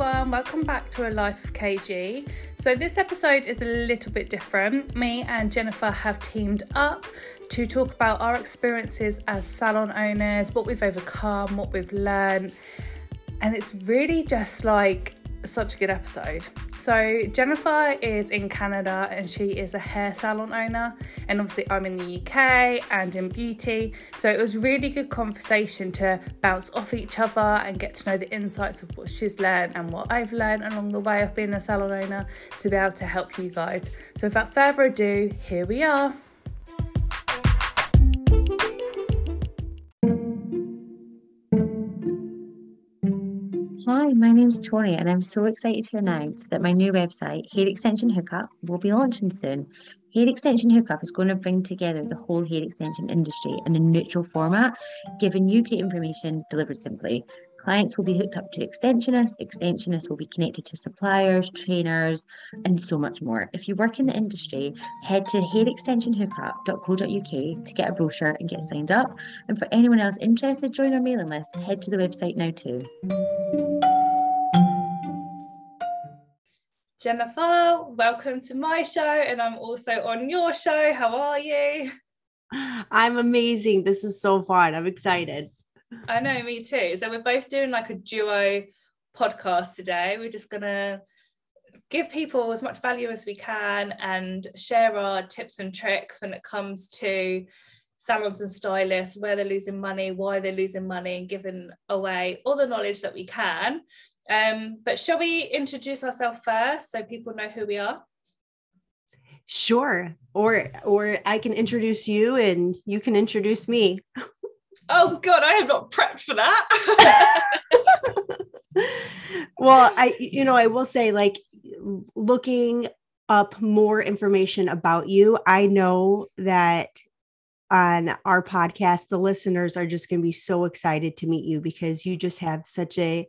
everyone, welcome back to A Life of KG. So, this episode is a little bit different. Me and Jennifer have teamed up to talk about our experiences as salon owners, what we've overcome, what we've learned, and it's really just like such a good episode. So, Jennifer is in Canada and she is a hair salon owner, and obviously, I'm in the UK and in beauty. So, it was really good conversation to bounce off each other and get to know the insights of what she's learned and what I've learned along the way of being a salon owner to be able to help you guys. So, without further ado, here we are. My name is Tori, and I'm so excited to announce that my new website, Hair Extension Hookup, will be launching soon. Hair Extension Hookup is going to bring together the whole hair extension industry in a neutral format, giving you great information delivered simply. Clients will be hooked up to extensionists, extensionists will be connected to suppliers, trainers, and so much more. If you work in the industry, head to hairextensionhookup.co.uk to get a brochure and get signed up. And for anyone else interested, join our mailing list. Head to the website now too. Jennifer, welcome to my show, and I'm also on your show. How are you? I'm amazing. This is so fun. I'm excited. I know, me too. So, we're both doing like a duo podcast today. We're just going to give people as much value as we can and share our tips and tricks when it comes to salons and stylists, where they're losing money, why they're losing money, and giving away all the knowledge that we can. Um, but shall we introduce ourselves first so people know who we are? Sure. Or or I can introduce you and you can introduce me. Oh god, I have not prepped for that. well, I you know, I will say like looking up more information about you, I know that on our podcast the listeners are just going to be so excited to meet you because you just have such a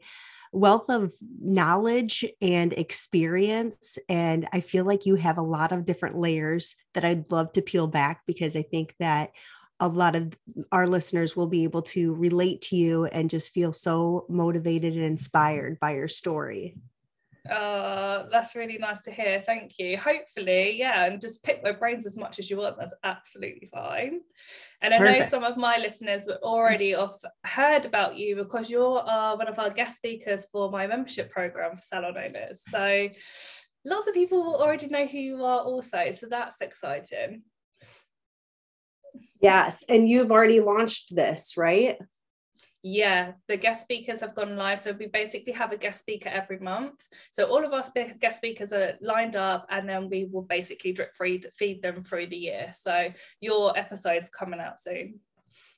wealth of knowledge and experience. And I feel like you have a lot of different layers that I'd love to peel back because I think that a lot of our listeners will be able to relate to you and just feel so motivated and inspired by your story. Uh, that's really nice to hear. Thank you. Hopefully, yeah, and just pick my brains as much as you want. That's absolutely fine. And I Perfect. know some of my listeners were already off heard about you because you're uh, one of our guest speakers for my membership program for salon owners. So lots of people will already know who you are also. So that's exciting. Yes, and you've already launched this, right? Yeah, the guest speakers have gone live. So we basically have a guest speaker every month. So all of our spe- guest speakers are lined up, and then we will basically drip feed, feed them through the year. So your episode's coming out soon.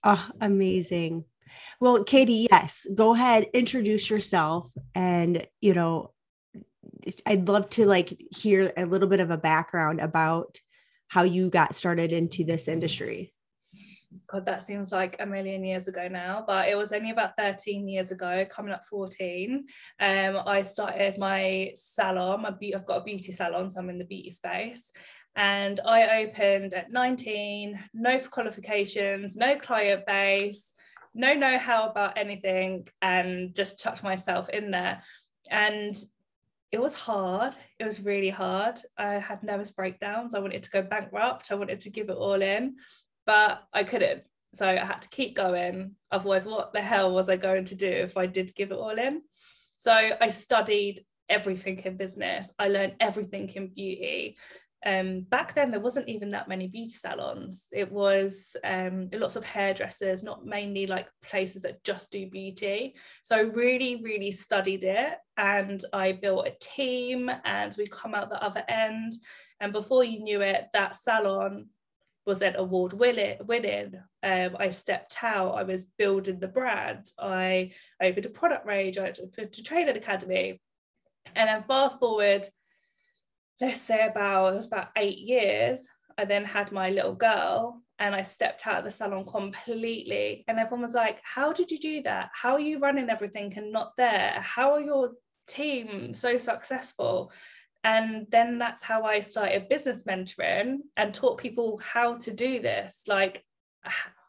Oh, amazing. Well, Katie, yes, go ahead, introduce yourself. And, you know, I'd love to like hear a little bit of a background about how you got started into this industry. God, that seems like a million years ago now, but it was only about 13 years ago, coming up 14. Um, I started my salon. My be- I've got a beauty salon, so I'm in the beauty space. And I opened at 19, no qualifications, no client base, no know how about anything, and just chucked myself in there. And it was hard. It was really hard. I had nervous breakdowns. I wanted to go bankrupt. I wanted to give it all in but I couldn't. So I had to keep going. Otherwise, what the hell was I going to do if I did give it all in? So I studied everything in business. I learned everything in beauty. Um, back then, there wasn't even that many beauty salons. It was um, lots of hairdressers, not mainly like places that just do beauty. So I really, really studied it and I built a team and we come out the other end. And before you knew it, that salon was then award winning. Um, I stepped out. I was building the brand. I opened a product range. I opened a training academy. And then fast forward, let's say about it was about eight years. I then had my little girl, and I stepped out of the salon completely. And everyone was like, "How did you do that? How are you running everything and not there? How are your team so successful?" And then that's how I started business mentoring and taught people how to do this. Like,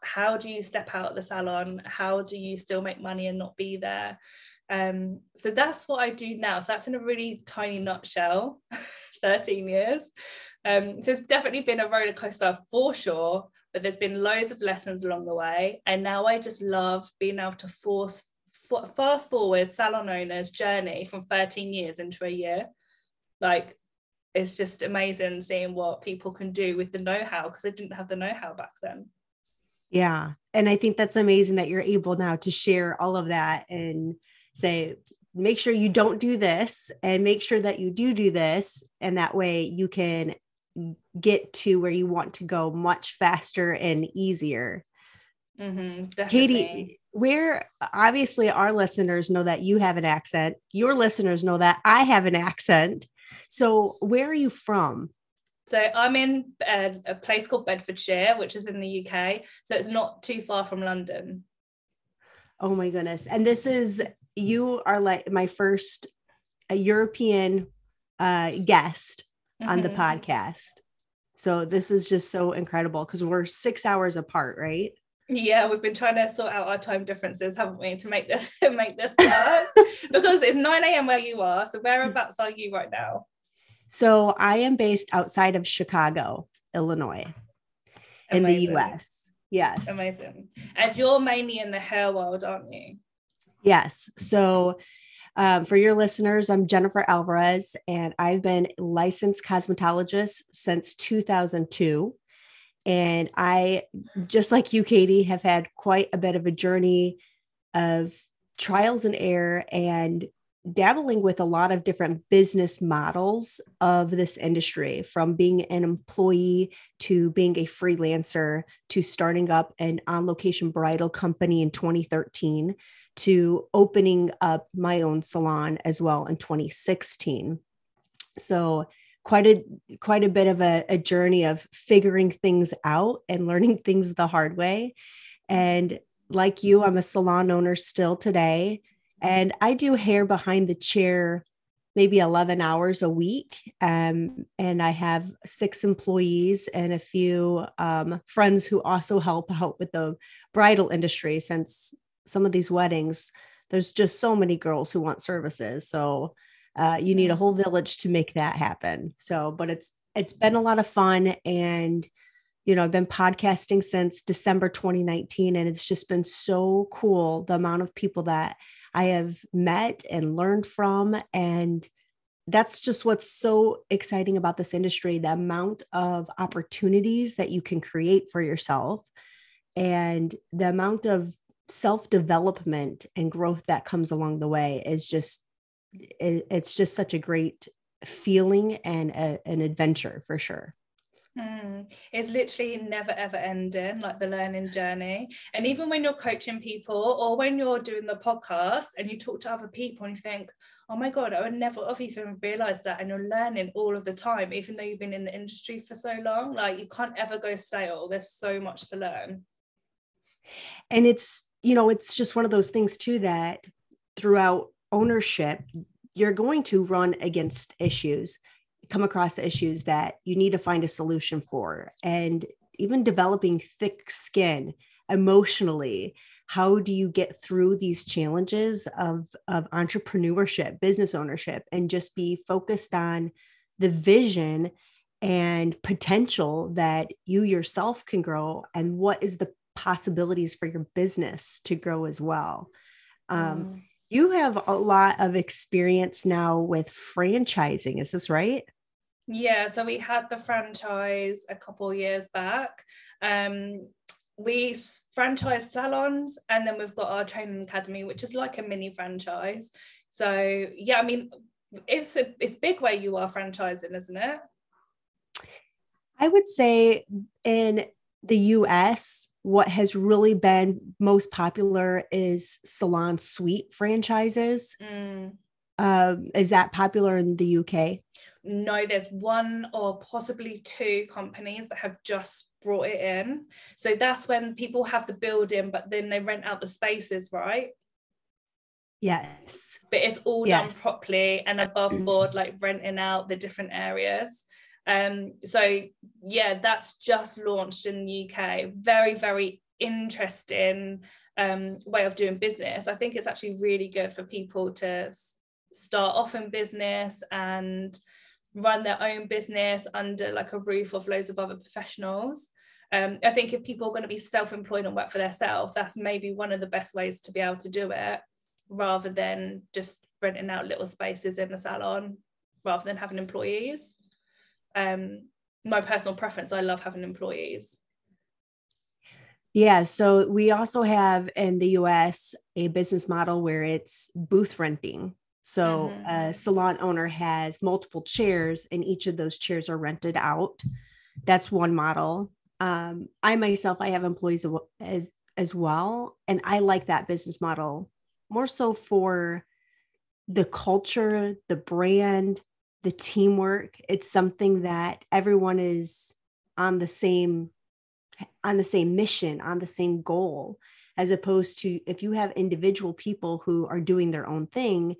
how do you step out of the salon how do you still make money and not be there um, so that's what I do now. So that's in a really tiny nutshell, 13 years. Um, so it's definitely been a roller coaster for sure, but there's been loads of lessons along the way. And now I just love being able to force fast forward salon owners journey from 13 years into a year. Like it's just amazing seeing what people can do with the know-how because I didn't have the know-how back then. Yeah. And I think that's amazing that you're able now to share all of that and say, make sure you don't do this and make sure that you do do this. And that way you can get to where you want to go much faster and easier. Mm-hmm, Katie, where obviously our listeners know that you have an accent, your listeners know that I have an accent. So, where are you from? So I'm in a, a, place called Bedfordshire, which is in the UK. So it's not too far from London. Oh my goodness. And this is you are like my first a European uh, guest mm-hmm. on the mm-hmm. podcast. So this is just so incredible because we're six hours apart, right? Yeah, we've been trying to sort out our time differences, haven't we, to make this make this work? because it's 9 a.m. where you are. So whereabouts are you right now? So I am based outside of Chicago, Illinois, Amazing. in the US. Yes. Amazing. And you're mainly in the hair world, aren't you? Yes. So, um, for your listeners, I'm Jennifer Alvarez, and I've been licensed cosmetologist since 2002. And I, just like you, Katie, have had quite a bit of a journey of trials and error and dabbling with a lot of different business models of this industry from being an employee to being a freelancer to starting up an on location bridal company in 2013 to opening up my own salon as well in 2016. So quite a quite a bit of a, a journey of figuring things out and learning things the hard way. And like you, I'm a salon owner still today. And I do hair behind the chair maybe 11 hours a week. Um, and I have six employees and a few um, friends who also help out with the bridal industry since some of these weddings, there's just so many girls who want services. So uh, you need a whole village to make that happen. So, but it's it's been a lot of fun, and you know, I've been podcasting since December 2019, and it's just been so cool the amount of people that I have met and learned from, and that's just what's so exciting about this industry the amount of opportunities that you can create for yourself and the amount of self development and growth that comes along the way is just it's just such a great feeling and a, an adventure for sure Mm, it's literally never ever ending, like the learning journey. And even when you're coaching people or when you're doing the podcast and you talk to other people and you think, oh my God, I would never have even realized that. And you're learning all of the time, even though you've been in the industry for so long. Like you can't ever go stale. There's so much to learn. And it's you know, it's just one of those things too that throughout ownership, you're going to run against issues, come across issues that you need to find a solution for. And even developing thick skin emotionally, how do you get through these challenges of, of entrepreneurship, business ownership, and just be focused on the vision and potential that you yourself can grow and what is the possibilities for your business to grow as well. Um, mm. You have a lot of experience now with franchising. Is this right? Yeah, so we had the franchise a couple years back. Um, we franchise salons and then we've got our training academy, which is like a mini franchise. So yeah, I mean, it's a, it's big where you are franchising, isn't it? I would say in the US, what has really been most popular is salon suite franchises. Mm. Um, is that popular in the UK? No, there's one or possibly two companies that have just brought it in. So that's when people have the building, but then they rent out the spaces, right? Yes. But it's all yes. done properly and above board, like renting out the different areas. Um, so yeah, that's just launched in the UK. Very, very interesting um, way of doing business. I think it's actually really good for people to start off in business and run their own business under like a roof of loads of other professionals. Um, I think if people are going to be self-employed and work for themselves, that's maybe one of the best ways to be able to do it, rather than just renting out little spaces in the salon, rather than having employees. Um, my personal preference, I love having employees. Yeah, so we also have in the US a business model where it's booth renting. So mm-hmm. a salon owner has multiple chairs and each of those chairs are rented out. That's one model. Um, I myself, I have employees as as well, and I like that business model more so for the culture, the brand, the teamwork. It's something that everyone is on the same on the same mission, on the same goal, as opposed to if you have individual people who are doing their own thing,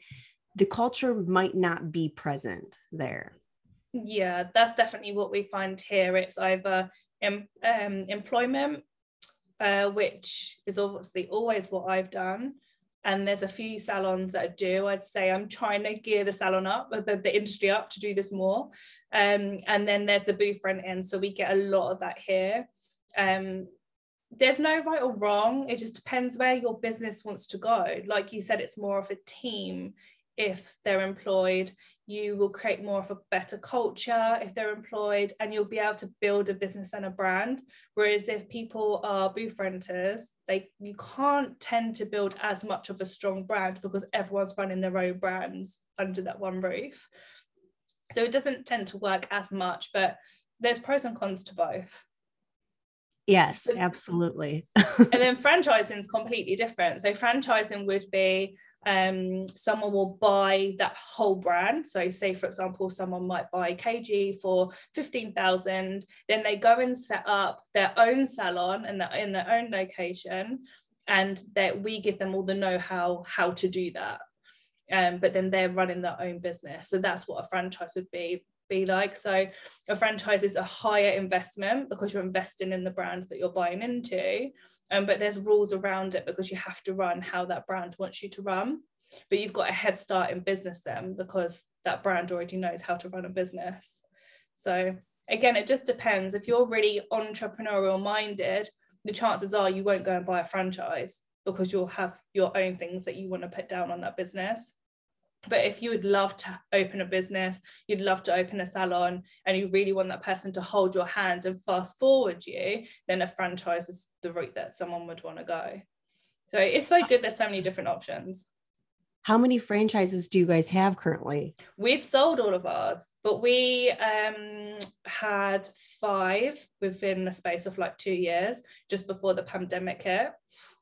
the culture might not be present there. Yeah, that's definitely what we find here. It's either em- um, employment, uh, which is obviously always what I've done. And there's a few salons that do. I'd say I'm trying to gear the salon up, the, the industry up to do this more. Um, and then there's the booth front end. So we get a lot of that here um, there's no right or wrong. It just depends where your business wants to go. Like you said, it's more of a team if they're employed. You will create more of a better culture if they're employed, and you'll be able to build a business and a brand. Whereas if people are booth renters, they you can't tend to build as much of a strong brand because everyone's running their own brands under that one roof. So it doesn't tend to work as much, but there's pros and cons to both. Yes, absolutely. and then franchising is completely different. So franchising would be um, someone will buy that whole brand. So say, for example, someone might buy KG for 15,000, then they go and set up their own salon in, in their own location and that we give them all the know-how how to do that. Um, but then they're running their own business. So that's what a franchise would be be like. So a franchise is a higher investment because you're investing in the brand that you're buying into. Um, but there's rules around it because you have to run how that brand wants you to run. But you've got a head start in business then because that brand already knows how to run a business. So again, it just depends. If you're really entrepreneurial minded, the chances are you won't go and buy a franchise because you'll have your own things that you want to put down on that business. But if you would love to open a business, you'd love to open a salon, and you really want that person to hold your hand and fast forward you, then a franchise is the route that someone would want to go. So it's so good. There's so many different options. How many franchises do you guys have currently? We've sold all of ours, but we um, had five within the space of like two years, just before the pandemic hit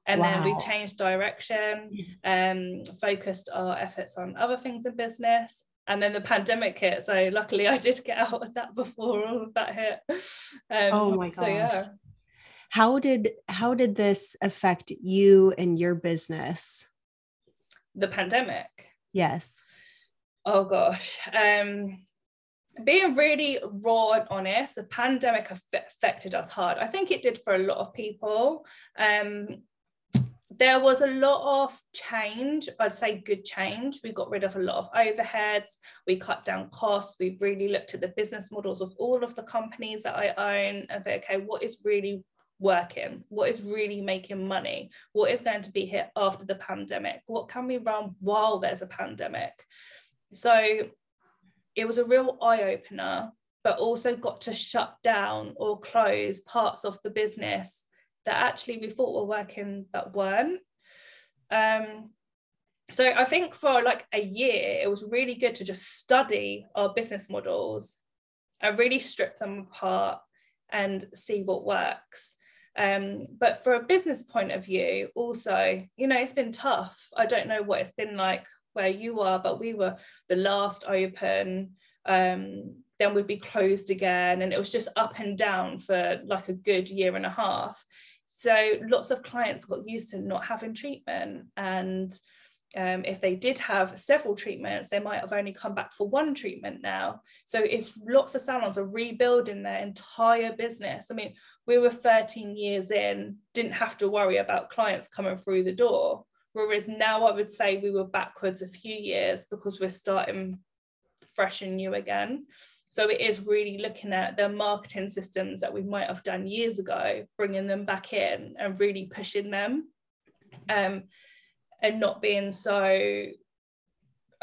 and wow. then we changed direction um focused our efforts on other things in business and then the pandemic hit so luckily i did get out of that before all of that hit um, oh my gosh so, yeah. how did how did this affect you and your business the pandemic yes oh gosh um being really raw and honest, the pandemic affected us hard. I think it did for a lot of people. Um, there was a lot of change i'd say good change. We got rid of a lot of overheads. We cut down costs. We really looked at the business models of all of the companies that i own and think okay what is really working? What is really making money? What is going to be here after the pandemic? What can we run while there's a pandemic? So it was a real eye-opener but also got to shut down or close parts of the business that actually we thought were working but weren't. Um, so I think for like a year, it was really good to just study our business models and really strip them apart and see what works. Um, but for a business point of view, also, you know, it's been tough. I don't know what it's been like where you are, but we were the last open. Um, then we'd be closed again, and it was just up and down for like a good year and a half. So lots of clients got used to not having treatment and um, if they did have several treatments, they might have only come back for one treatment now. So it's lots of salons are rebuilding their entire business. I mean, we were 13 years in, didn't have to worry about clients coming through the door. Whereas now I would say we were backwards a few years because we're starting fresh and new again. So it is really looking at the marketing systems that we might have done years ago, bringing them back in and really pushing them. Um, and not being so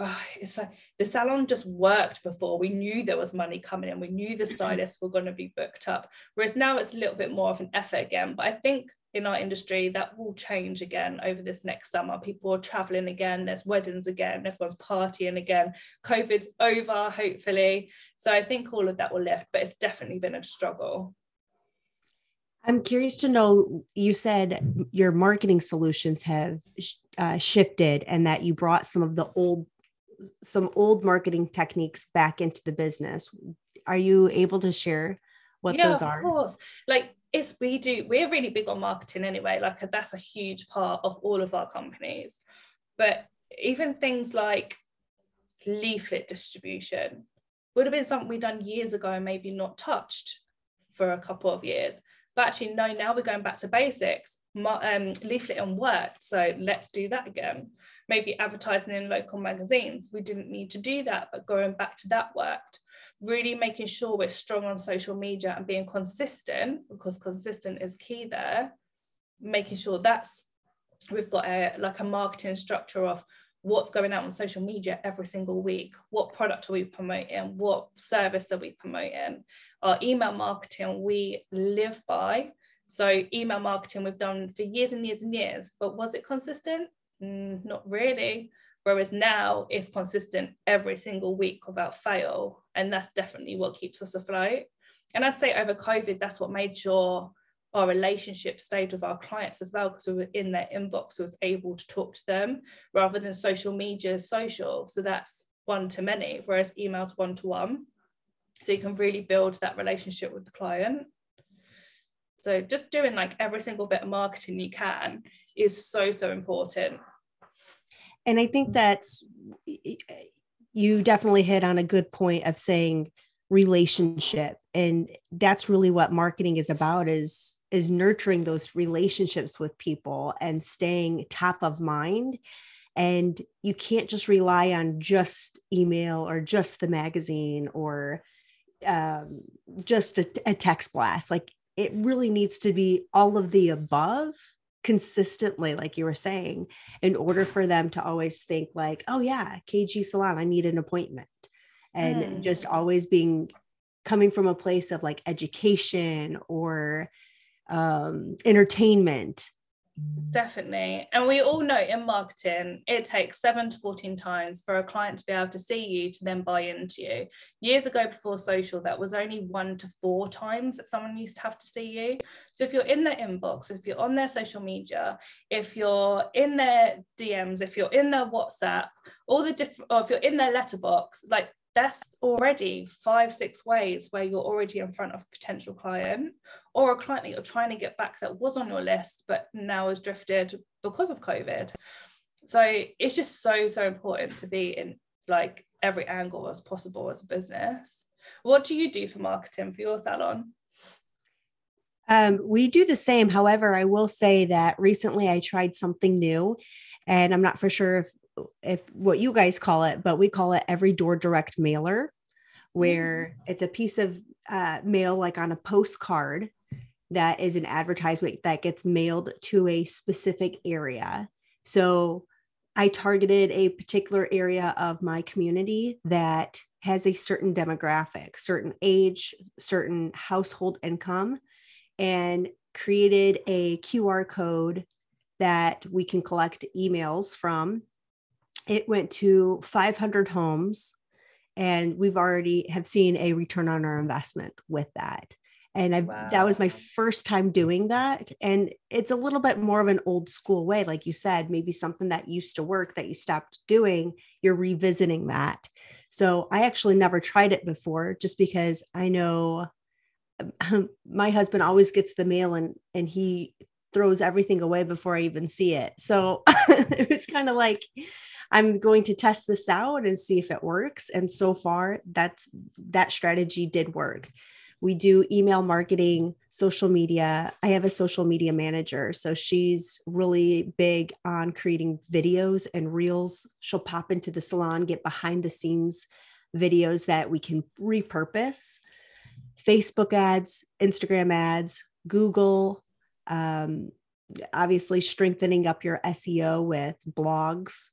uh, it's like the salon just worked before we knew there was money coming in. We knew the stylists were going to be booked up. Whereas now it's a little bit more of an effort again. But i think in our industry that will change again over this next summer. People are traveling again. There's weddings again. Everyone's partying again. Covid's over hopefully. So i think all of that will lift but it's definitely been a struggle. I'm curious to know. You said your marketing solutions have uh, shifted, and that you brought some of the old, some old marketing techniques back into the business. Are you able to share what yeah, those are? Of course, like it's we do. We're really big on marketing anyway. Like that's a huge part of all of our companies. But even things like leaflet distribution would have been something we'd done years ago and maybe not touched for a couple of years but actually no now we're going back to basics um, leaflet and worked so let's do that again. Maybe advertising in local magazines. We didn't need to do that but going back to that worked. Really making sure we're strong on social media and being consistent because consistent is key there. Making sure that's we've got a like a marketing structure of what's going out on social media every single week. What product are we promoting? What service are we promoting? Our email marketing we live by so email marketing we've done for years and years and years but was it consistent? Mm, not really. Whereas now it's consistent every single week without fail and that's definitely what keeps us afloat. And i'd say over covid that's what made sure our relationship stayed with our clients as well because we were in their inbox was able to talk to them rather than social media social. So that's one to many whereas emails one to one. So you can really build that relationship with the client so just doing like every single bit of marketing you can is so so important. And i think that's you definitely hit on a good point of saying relationship. And that's really what marketing is about is is nurturing those relationships with people and staying top of mind. And you can't just rely on just email or just the magazine or um, just a, a text blast. Like it really needs to be all of the above consistently like you were saying in order for them to always think like oh yeah kg salon i need an appointment and mm. just always being coming from a place of like education or um, entertainment. Definitely. And we all know in marketing, it takes seven to 14 times for a client to be able to see you to then buy into you. Years ago, before social, that was only one to four times that someone used to have to see you. So if you're in their inbox, if you're on their social media, if you're in their DMs, if you're in their WhatsApp, all the different, or if you're in their letterbox, like that's already five, six ways where you're already in front of a potential client or a client that you're trying to get back that was on your list, but now has drifted because of COVID. So it's just so, so important to be in like every angle as possible as a business. What do you do for marketing for your salon? Um, we do the same. However, I will say that recently I tried something new, and I'm not for sure if if what you guys call it, but we call it every door direct mailer, where mm. it's a piece of uh, mail like on a postcard that is an advertisement that gets mailed to a specific area. So I targeted a particular area of my community that has a certain demographic, certain age, certain household income, and created a QR code that we can collect emails from it went to 500 homes and we've already have seen a return on our investment with that and I wow. that was my first time doing that and it's a little bit more of an old school way like you said maybe something that used to work that you stopped doing you're revisiting that so I actually never tried it before just because I know um, my husband always gets the mail and and he throws everything away before I even see it. So it was kind of like, I'm going to test this out and see if it works. And so far, that's that strategy did work. We do email marketing, social media. I have a social media manager. So she's really big on creating videos and reels. She'll pop into the salon, get behind the scenes videos that we can repurpose. Facebook ads, Instagram ads, Google, um, obviously strengthening up your SEO with blogs.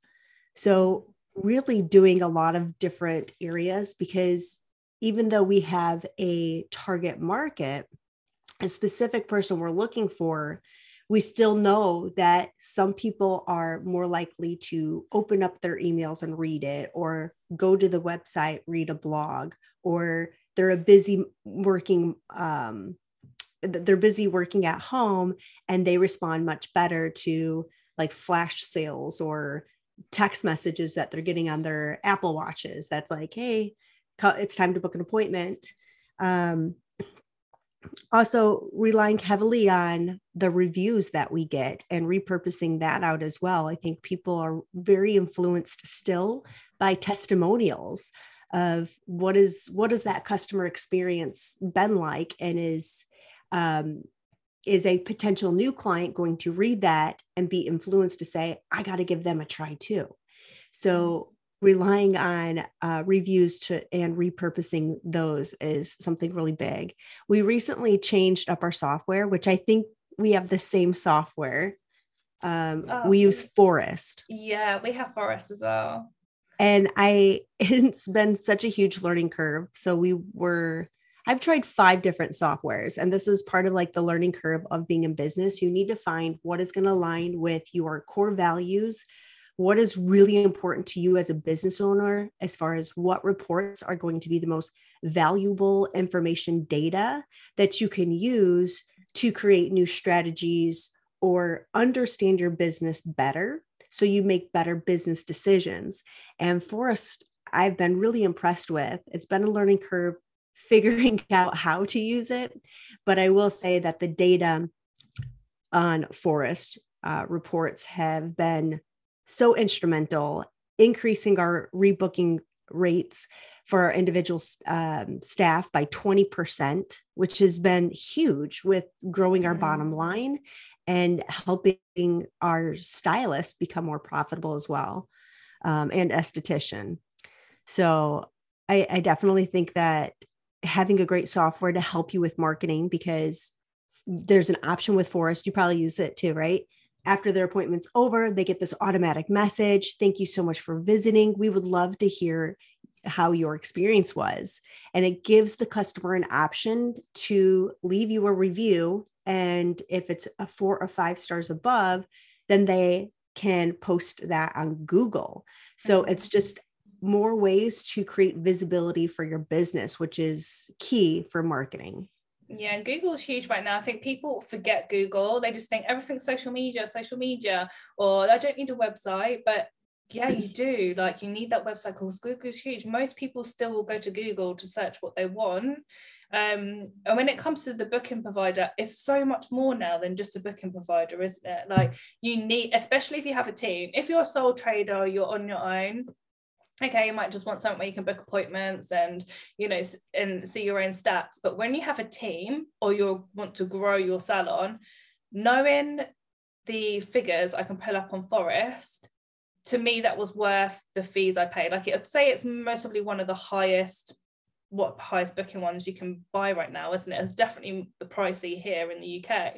So, really doing a lot of different areas because even though we have a target market, a specific person we're looking for, we still know that some people are more likely to open up their emails and read it, or go to the website, read a blog, or they're a busy working um, they're busy working at home and they respond much better to like flash sales or text messages that they're getting on their apple watches that's like hey it's time to book an appointment. Um, also, relying heavily on the reviews that we get and repurposing that out as well. I think people are very influenced still by testimonials of what is what has that customer experience been like and is um, is a potential new client going to read that and be influenced to say i got to give them a try too so relying on uh, reviews to and repurposing those is something really big. We recently changed up our software, which I think we have the same software. Um, oh, we use Phorest. Yeah, we have Phorest as well. And I, it's been such a huge learning curve. So we were, I've tried five different softwares, and this is part of like the learning curve of being in business. You need to find what is going to align with your core values what is really important to you as a business owner as far as what reports are going to be the most valuable information data that you can use to create new strategies or understand your business better so you make better business decisions and phorest i've been really impressed with it's been a learning curve figuring out how to use it but i will say that the data on phorest uh, reports have been so instrumental increasing our rebooking rates for our individual um, staff by 20%, which has been huge with growing our bottom mm-hmm. line and helping our stylists become more profitable as well um, and esthetician. So I, I definitely think that having a great software to help you with marketing because there's an option with Phorest. You probably use it too, right? After their appointment's over, they get this automatic message. Thank you so much for visiting. We would love to hear how your experience was. And it gives the customer an option to leave you a review. And if it's a four or five stars above, then they can post that on Google. So mm-hmm. it's just more ways to create visibility for your business, which is key for marketing. Yeah, Google's huge right now. I think people forget Google. They just think everything's social media, social media, or I don't need a website. But yeah, you do. Like you need that website because Google's huge. Most people still will go to Google to search what they want. Um, and when it comes to the booking provider, it's so much more now than just a booking provider, isn't it? Like you need, especially if you have a team. If you're a sole trader, you're on your own okay you might just want something where you can book appointments and you know and see your own stats. But when you have a team or you want to grow your salon knowing the figures i can pull up on phorest to me that was worth the fees i paid. Like i'd say it's mostly one of the highest what highest booking ones you can buy right now isn't it? It's definitely the pricey here in the uk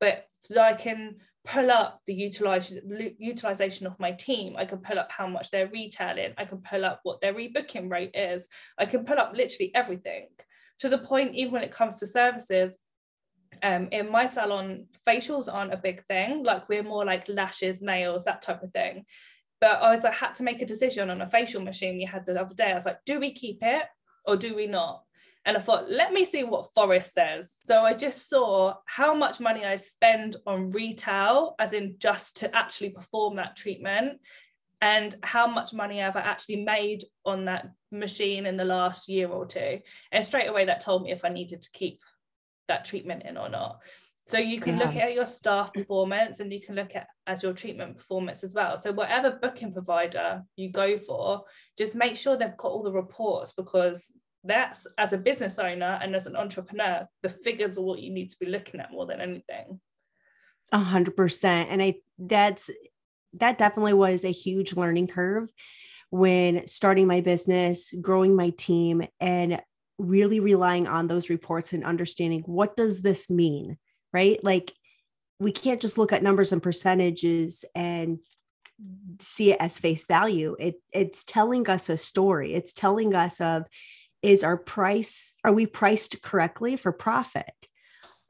but i can pull up the utilization utilization of my team. I can pull up how much they're retailing. I can pull up what their rebooking rate is. I can pull up literally everything to the point even when it comes to services um, in my salon facials aren't a big thing. Like we're more like lashes nails that type of thing. But i was i had to make a decision on a facial machine you had the other day. I was like do we keep it or do we not and I thought, let me see what Phorest says. So I just saw how much money I spend on retail, as in just to actually perform that treatment, and how much money I've I actually made on that machine in the last year or two. And straight away, that told me if I needed to keep that treatment in or not. So you can yeah. look at your staff performance and you can look at as your treatment performance as well. So whatever booking provider you go for, just make sure they've got all the reports because that's as a business owner and as an entrepreneur, the figures are what you need to be looking at more than anything. A hundred percent. And I that's that definitely was a huge learning curve when starting my business, growing my team, and really relying on those reports and understanding what does this mean, right? Like we can't just look at numbers and percentages and see it as face value. It it's telling us a story. It's telling us of is our price are we priced correctly for profit?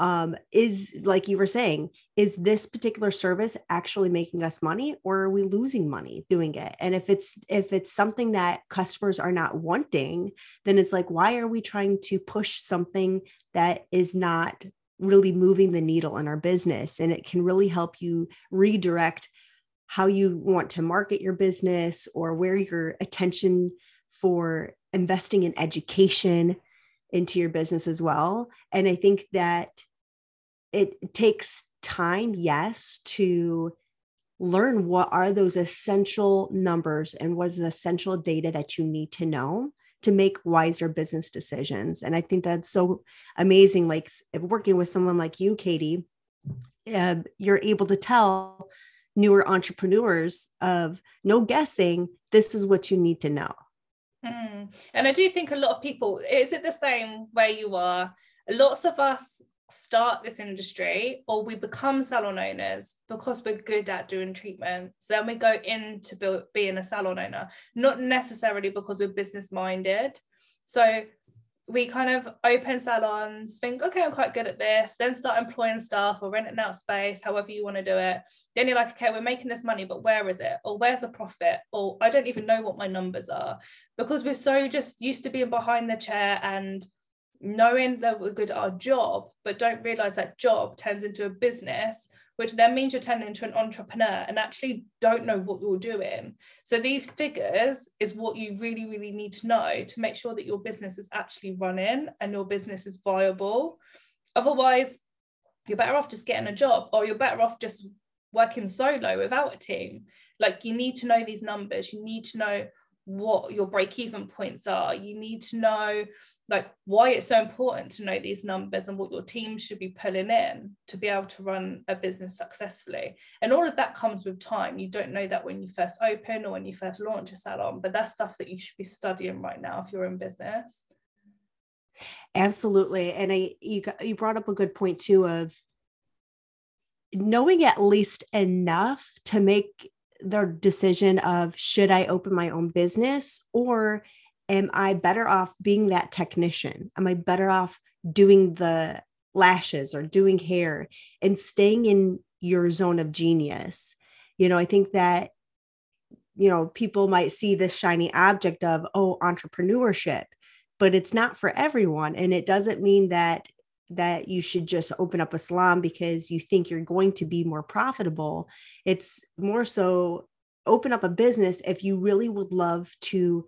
Um, is like you were saying, is this particular service actually making us money or are we losing money doing it and if it's if it's something that customers are not wanting then it's like why are we trying to push something that is not really moving the needle in our business and it can really help you redirect how you want to market your business or where your attention for investing in education into your business as well and i think that it takes time, yes, to learn what are those essential numbers and what's the essential data that you need to know to make wiser business decisions. And I think that's so amazing. Like working with someone like you, Katie, uh, you're able to tell newer entrepreneurs of no guessing, this is what you need to know. Mm. And I do think a lot of people, is it the same where you are? Lots of us start this industry or we become salon owners because we're good at doing treatments then we go into being a salon owner not necessarily because we're business minded so we kind of open salons think okay i'm quite good at this then start employing staff or renting out space however you want to do it. Then you're like okay we're making this money but where is it? Or where's the profit? Or i don't even know what my numbers are. Because we're so just used to being behind the chair and knowing that we're good at our job, but don't realize that job turns into a business, which then means you're turning into an entrepreneur and actually don't know what you're doing. So these figures is what you really, really need to know to make sure that your business is actually running and your business is viable. Otherwise, you're better off just getting a job or you're better off just working solo without a team. Like you need to know these numbers, you need to know what your break even points are, you need to know like why it's so important to know these numbers and what your team should be pulling in to be able to run a business successfully. And all of that comes with time. You don't know that when you first open or when you first launch a salon but that's stuff that you should be studying right now if you're in business. Absolutely. And i you, you brought up a good point too of knowing at least enough to make the decision of should i open my own business or am I better off being that technician? Am I better off doing the lashes or doing hair and staying in your zone of genius? You know, I think that, you know, people might see this shiny object of, oh, entrepreneurship, but it's not for everyone. And it doesn't mean that that you should just open up a salon because you think you're going to be more profitable. It's more so open up a business if you really would love to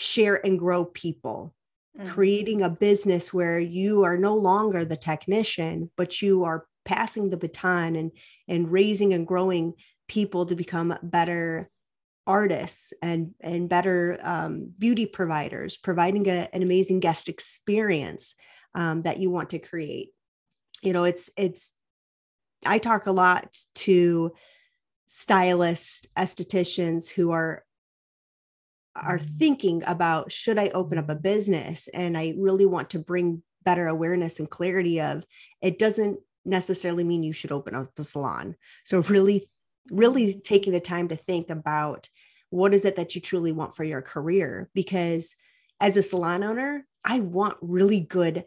share and grow people mm-hmm. creating a business where you are no longer the technician but you are passing the baton and and raising and growing people to become better artists and and better um, beauty providers providing a, an amazing guest experience um, that you want to create you know it's it's i talk a lot to stylists estheticians who are are thinking about should I open up a business? And I really want to bring better awareness and clarity of it doesn't necessarily mean you should open up the salon. So really, really taking the time to think about what is it that you truly want for your career? Because as a salon owner, I want really good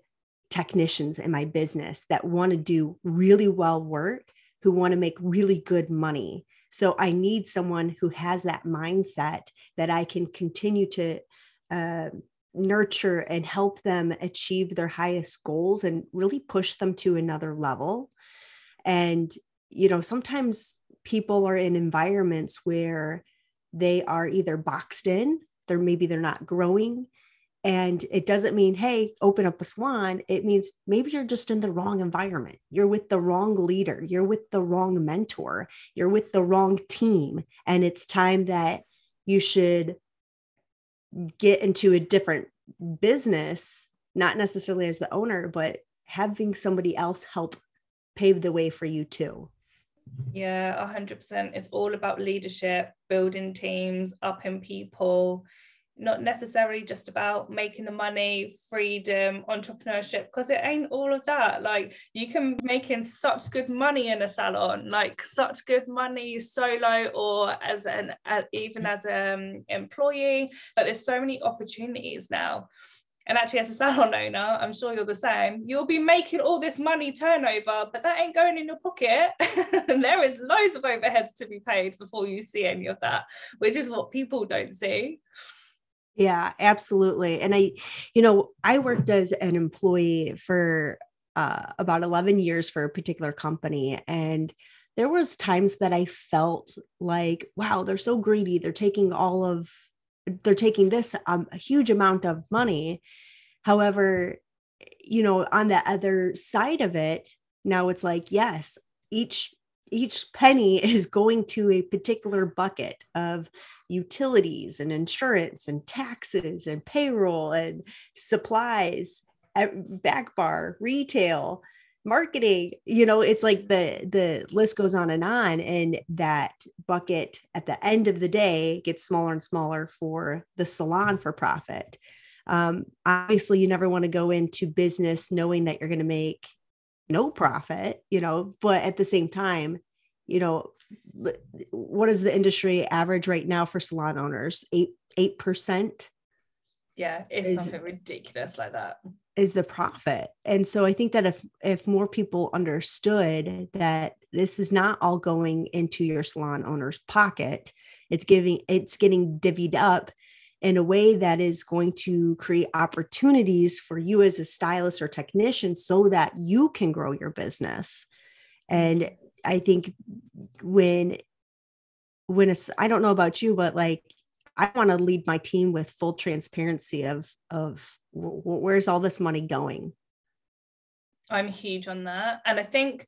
technicians in my business that want to do really well work, who want to make really good money. So I need someone who has that mindset that I can continue to uh, nurture and help them achieve their highest goals and really push them to another level. And, you know, sometimes people are in environments where they are either boxed in, they're maybe they're not growing and it doesn't mean, hey, open up a salon. It means maybe you're just in the wrong environment. You're with the wrong leader. You're with the wrong mentor. You're with the wrong team. And it's time that you should get into a different business, not necessarily as the owner, but having somebody else help pave the way for you too. Yeah, 100%. It's all about leadership, building teams, upping people, not necessarily just about making the money, freedom, entrepreneurship, because it ain't all of that. Like you can making such good money in a salon, like such good money solo or as an as, even as an employee. But there's so many opportunities now. And actually, as a salon owner, I'm sure you're the same. You'll be making all this money turnover, but that ain't going in your pocket. and there is loads of overheads to be paid before you see any of that, which is what people don't see. Yeah, absolutely. And I, you know, I worked as an employee for uh, about 11 years for a particular company. And there was times that I felt like, wow, they're so greedy. They're taking all of, they're taking this um, a huge amount of money. However, you know, on the other side of it, now it's like, yes, each each penny is going to a particular bucket of utilities and insurance and taxes and payroll and supplies back bar retail marketing. You know it's like the the list goes on and on and that bucket at the end of the day gets smaller and smaller for the salon for profit. Um, obviously you never want to go into business knowing that you're going to make no profit you know but at the same time you know what is the industry average right now for salon owners? Eight eight percent. Yeah, it's is, something ridiculous like that. Is the profit. And so I think that if if more people understood that this is not all going into your salon owner's pocket, it's giving it's getting divvied up in a way that is going to create opportunities for you as a stylist or technician so that you can grow your business. And I think when when a, I don't know about you, but like I want to lead my team with full transparency of of w- where's all this money going. I'm huge on that, and I think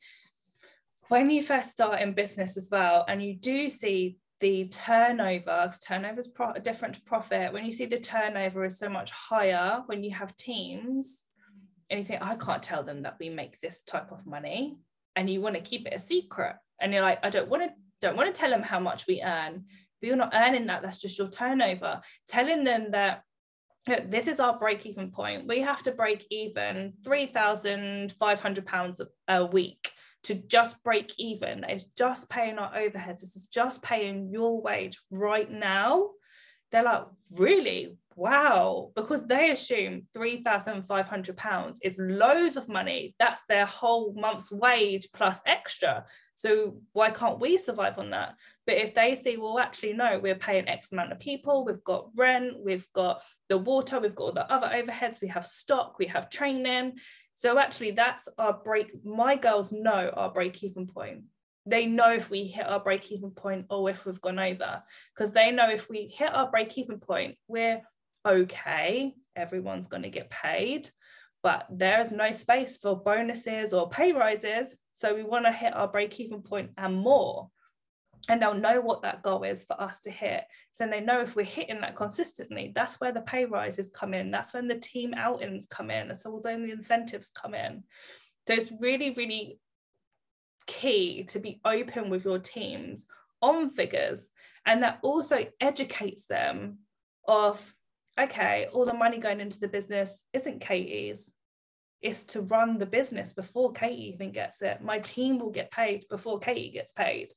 when you first start in business as well, and you do see the turnover, because turnover is pro- different to profit. When you see the turnover is so much higher when you have teams, and you think I can't tell them that we make this type of money, and you want to keep it a secret and you're like i don't want to don't want to tell them how much we earn. But you're not earning that that's just your turnover. Telling them that this is our break even point. We have to break even 3500 pounds a week to just break even it's just paying our overheads this is just paying your wage right now they're like really wow, because they assume £3,500 is loads of money. That's their whole month's wage plus extra. So why can't we survive on that? But if they say, well, actually, no, we're paying X amount of people, we've got rent, we've got the water, we've got the other overheads, we have stock, we have training. So actually, that's our break. My girls know our break even point they know if we hit our break even point or if we've gone over because they know if we hit our break even point we're okay, everyone's going to get paid, but there is no space for bonuses or pay rises. So we want to hit our break even point and more. And they'll know what that goal is for us to hit. So they know if we're hitting that consistently, that's where the pay rises come in. That's when the team outings come in. That's all when the incentives come in. So it's really, really key to be open with your teams on figures. And that also educates them of okay, all the money going into the business isn't Katie's. It's to run the business before Katie even gets it. My team will get paid before Katie gets paid.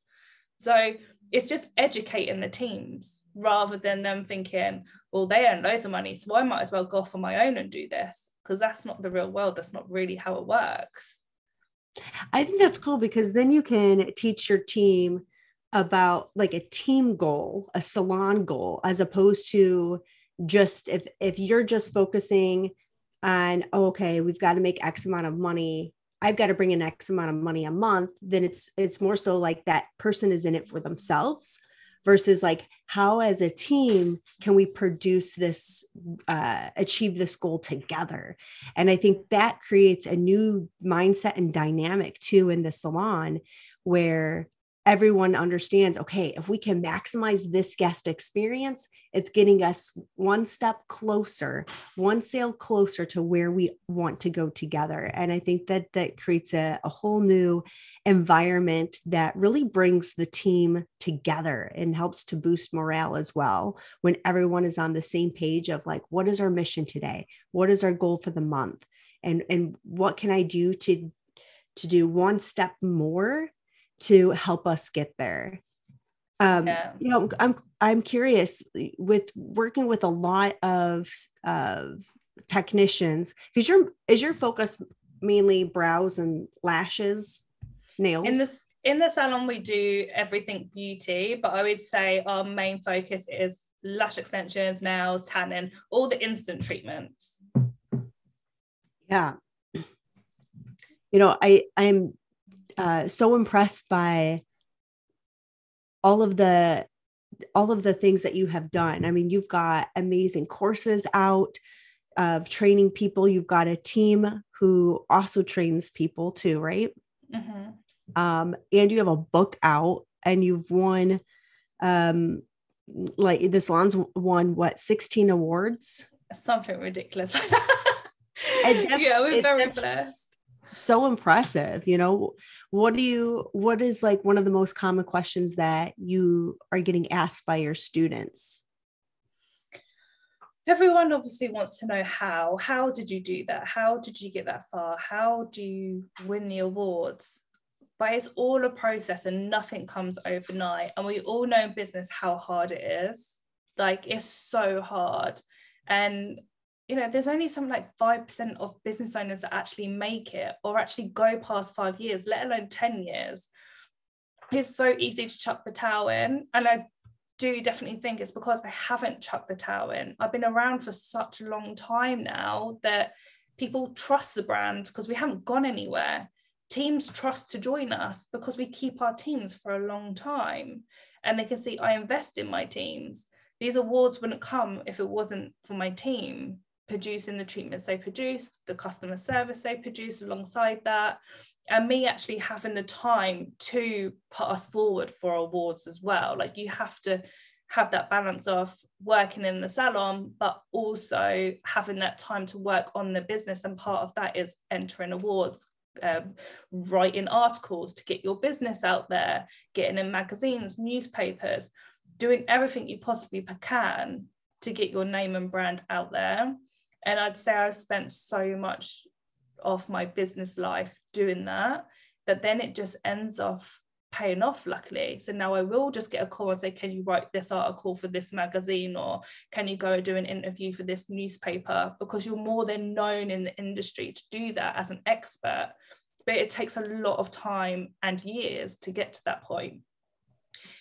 So it's just educating the teams rather than them thinking, well, they earn loads of money, so I might as well go off on my own and do this because that's not the real world. That's not really how it works. I think that's cool because then you can teach your team about like a team goal, a salon goal, as opposed to just if if you're just focusing on oh, okay we've got to make x amount of money i've got to bring in x amount of money a month then it's it's more so like that person is in it for themselves versus like how as a team can we produce this uh, achieve this goal together? And i think that creates a new mindset and dynamic too in the salon where everyone understands okay if we can maximize this guest experience it's getting us one step closer one sale closer to where we want to go together. And i think that that creates a, a whole new environment that really brings the team together and helps to boost morale as well. When everyone is on the same page of like what is our mission today? What is our goal for the month? And and what can i do to to do one step more to help us get there. Um yeah. you know i'm i'm curious with working with a lot of of technicians because your is your focus mainly brows and lashes nails? in this in the salon we do everything beauty but i would say our main focus is lash extensions nails tanning all the instant treatments. Yeah. You know i i'm uh, so impressed by all of the all of the things that you have done. I mean, you've got amazing courses out of training people. You've got a team who also trains people too, right? Mm-hmm. Um, and you have a book out, and you've won, um, like the salon's won what sixteen awards? Something ridiculous. yeah, we're very blessed so impressive you know? What do you what is like one of the most common questions that you are getting asked by your students? Everyone obviously wants to know how. How did you do that? How did you get that far? How do you win the awards? But it's all a process and nothing comes overnight. And we all know in business how hard it is. Like it's so hard. And you know, there's only something like 5% of business owners that actually make it or actually go past five years, let alone 10 years. It's so easy to chuck the towel in. And I do definitely think it's because I haven't chucked the towel in. I've been around for such a long time now that people trust the brand because we haven't gone anywhere. Teams trust to join us because we keep our teams for a long time and they can see I invest in my teams. These awards wouldn't come if it wasn't for my team producing the treatments they produce, the customer service they produce alongside that, and me actually having the time to put us forward for awards as well. Like you have to have that balance of working in the salon, but also having that time to work on the business. And part of that is entering awards, um, writing articles to get your business out there, getting in magazines, newspapers, doing everything you possibly can to get your name and brand out there. And I'd say I've spent so much of my business life doing that, that then it just ends off paying off luckily. So now i will just get a call and say can you write this article for this magazine? Or can you go do an interview for this newspaper? Because you're more than known in the industry to do that as an expert. But it takes a lot of time and years to get to that point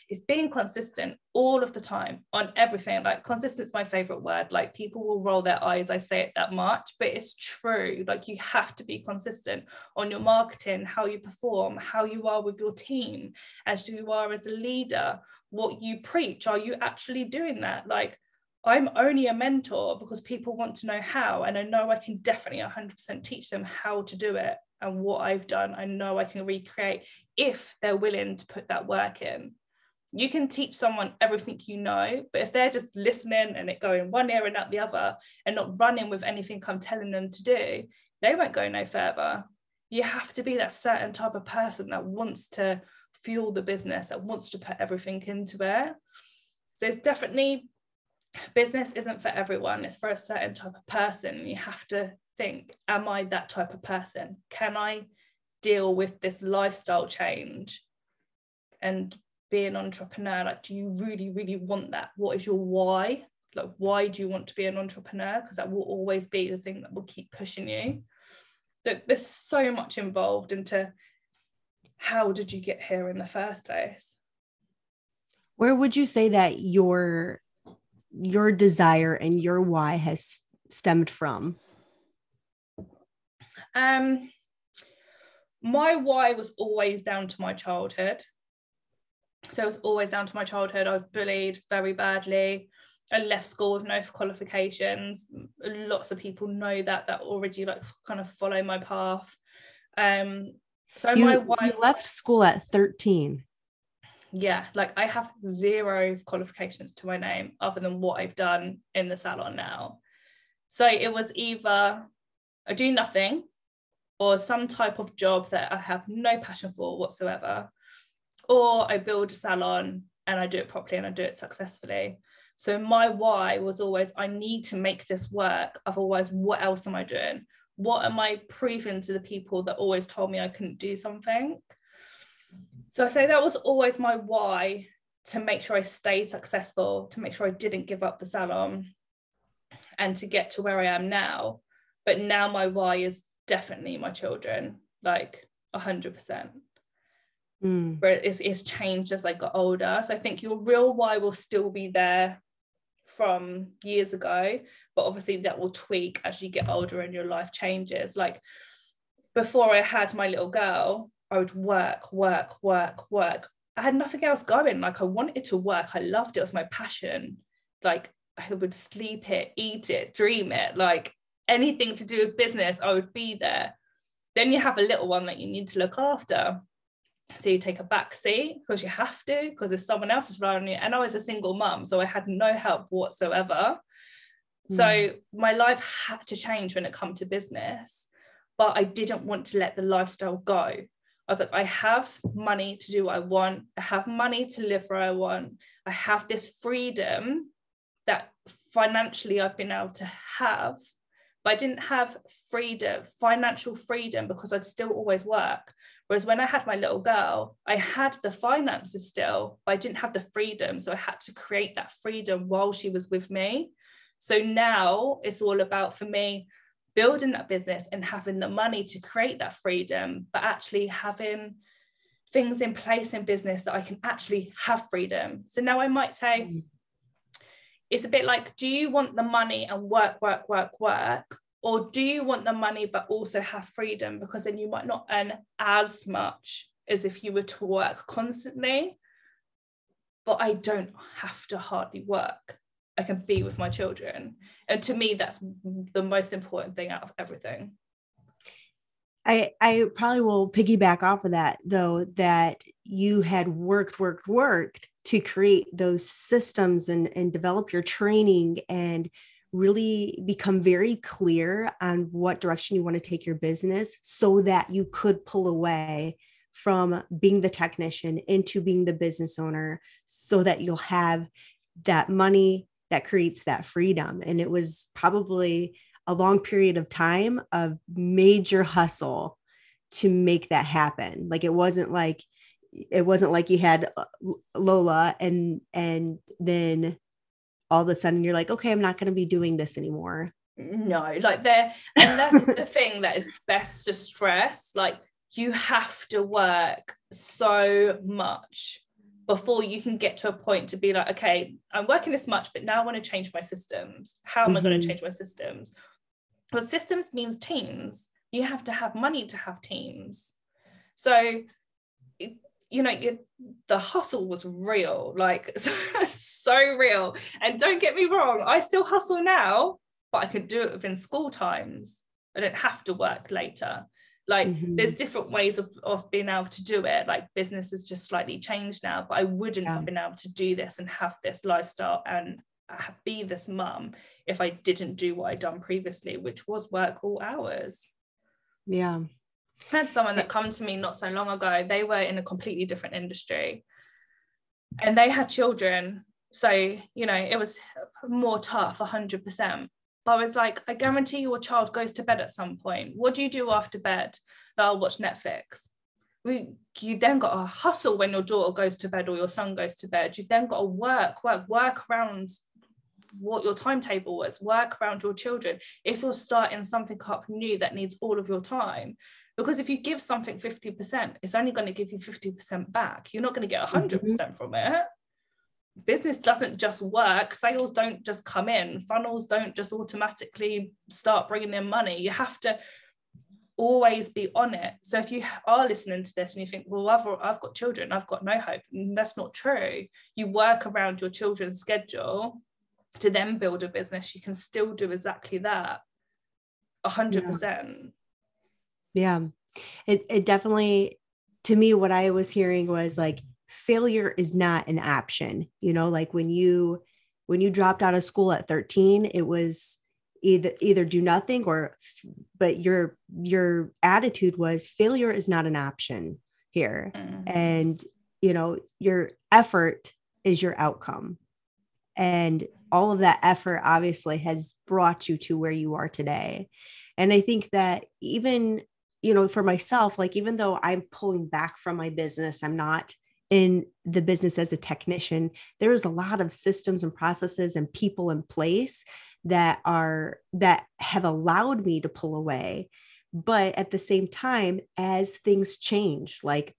is being consistent all of the time on everything. Like consistent is my favorite word. Like people will roll their eyes, I say it that much, but it's true. Like you have to be consistent on your marketing, how you perform, how you are with your team, as you are as a leader, what you preach. Are you actually doing that? Like I'm only a mentor because people want to know how, and I know I can definitely 100% teach them how to do it and what I've done. I know I can recreate if they're willing to put that work in you can teach someone everything you know, but if they're just listening and it going one ear and out the other and not running with anything I'm telling them to do, they won't go no further. You have to be that certain type of person that wants to fuel the business, that wants to put everything into it. So it's definitely business isn't for everyone, it's for a certain type of person. You have to think, am I that type of person? Can I deal with this lifestyle change? And be an entrepreneur like do you really really want that? What is your why? Like why do you want to be an entrepreneur? Because that will always be the thing that will keep pushing you. That there's so much involved into how did you get here in the first place? Where would you say that your your desire and your why has stemmed from? Um my why was always down to my childhood So it was always down to my childhood. I was bullied very badly. I left school with no qualifications. Lots of people know that that already like kind of follow my path. Um, so you, my wife you left school at 13. Yeah, like I have zero qualifications to my name other than what I've done in the salon now. So it was either I do nothing or some type of job that I have no passion for whatsoever, or I build a salon and I do it properly and I do it successfully. So my why was always I need to make this work. Otherwise, what else am I doing? What am I proving to the people that always told me I couldn't do something? So I say that was always my why to make sure I stayed successful, to make sure I didn't give up the salon and to get to where I am now. But now my why is definitely my children, like a hundred percent. Mm. But it's, it's changed as I got older. So I think your real why will still be there from years ago, but obviously that will tweak as you get older and your life changes. Like before I had my little girl, I would work, work, work, work. I had nothing else going. Like I wanted to work. I loved it. It was my passion. Like I would sleep it, eat it, dream it. Like anything to do with business, I would be there. Then you have a little one that you need to look after. So you take a back seat because you have to, because if someone else is relying on you. And I was a single mum, so I had no help whatsoever. Mm. So hmm. my life had to change when it come to business, but I didn't want to let the lifestyle go. I was like, I have money to do what I want. I have money to live where I want. I have this freedom that financially I've been able to have but I didn't have freedom, financial freedom, because I'd still always work. Whereas when I had my little girl, I had the finances still, but I didn't have the freedom. So I had to create that freedom while she was with me. So now it's all about, for me, building that business and having the money to create that freedom, but actually having things in place in business that I can actually have freedom. So now I might say, mm it's a bit like do you want the money and work work work work or do you want the money but also have freedom? Because then you might not earn as much as if you were to work constantly. But i don't have to hardly work. I can be with my children. And to me that's the most important thing out of everything. I, I probably will piggyback off of that though that you had worked worked worked to create those systems and, and develop your training and really become very clear on what direction you want to take your business so that you could pull away from being the technician into being the business owner so that you'll have that money that creates that freedom. And it was probably a long period of time of major hustle to make that happen. Like it wasn't like it wasn't like you had Lola and and then all of a sudden you're like, okay, I'm not going to be doing this anymore. No, like there, and that's the thing that is best to stress. Like you have to work so much before you can get to a point to be like, okay, I'm working this much, but now I want to change my systems. How am mm-hmm. I going to change my systems? Well, systems means teams. You have to have money to have teams. So you know the hustle was real like so real. And don't get me wrong i still hustle now but i can do it within school times. I don't have to work later. Like mm-hmm. there's different ways of, of being able to do it. Like business has just slightly changed now but i wouldn't yeah. have been able to do this and have this lifestyle and be this mum if i didn't do what i'd done previously which was work all hours. Yeah I had someone that come to me not so long ago. They were in a completely different industry and they had children. So, you know, it was more tough, 100%. But I was like, I guarantee your child goes to bed at some point. What do you do after bed? They'll watch Netflix. We, you then got to hustle when your daughter goes to bed or your son goes to bed. You then got to work, work, work around what your timetable was, work around your children. If you're starting something up new that needs all of your time, because if you give something 50%, it's only going to give you 50% back. You're not going to get 100% mm-hmm. percent from it. Business doesn't just work. Sales don't just come in. Funnels don't just automatically start bringing in money. You have to always be on it so if you are listening to this and you think well I've, I've got children I've got no hope that's not true you work around your children's schedule to then build a business you can still do exactly that 100 yeah, yeah. it, it definitely to me what i was hearing was like failure is not an option you know like when you when you dropped out of school at 13 it was either either do nothing or but your your attitude was failure is not an option here mm-hmm. and you know your effort is your outcome and all of that effort obviously has brought you to where you are today and i think that even you know for myself like even though i'm pulling back from my business i'm not in the business as a technician there is a lot of systems and processes and people in place that are that have allowed me to pull away. But at the same time as things change like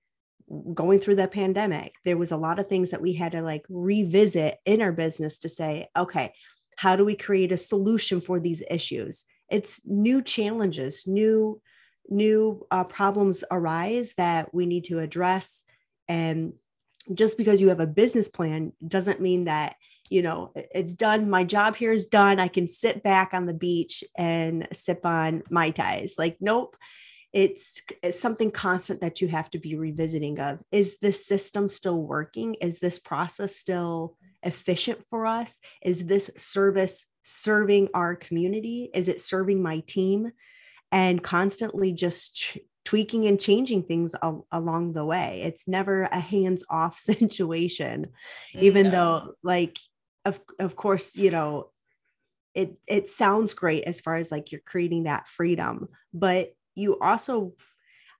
going through the pandemic there was a lot of things that we had to like revisit in our business to say okay how do we create a solution for these issues? It's new challenges new new uh, problems arise that we need to address. And just because you have a business plan doesn't mean that you know it's done. My job here is done. I can sit back on the beach and sip on mai tais like nope. It's it's something constant that you have to be revisiting of. Is this system still working? Is this process still efficient for us? Is this service serving our community? Is it serving my team and constantly just tweaking and changing things al- along the way. It's never a hands off situation, even yeah. though, like, of, of course, you know, it, it sounds great as far as like you're creating that freedom, but you also,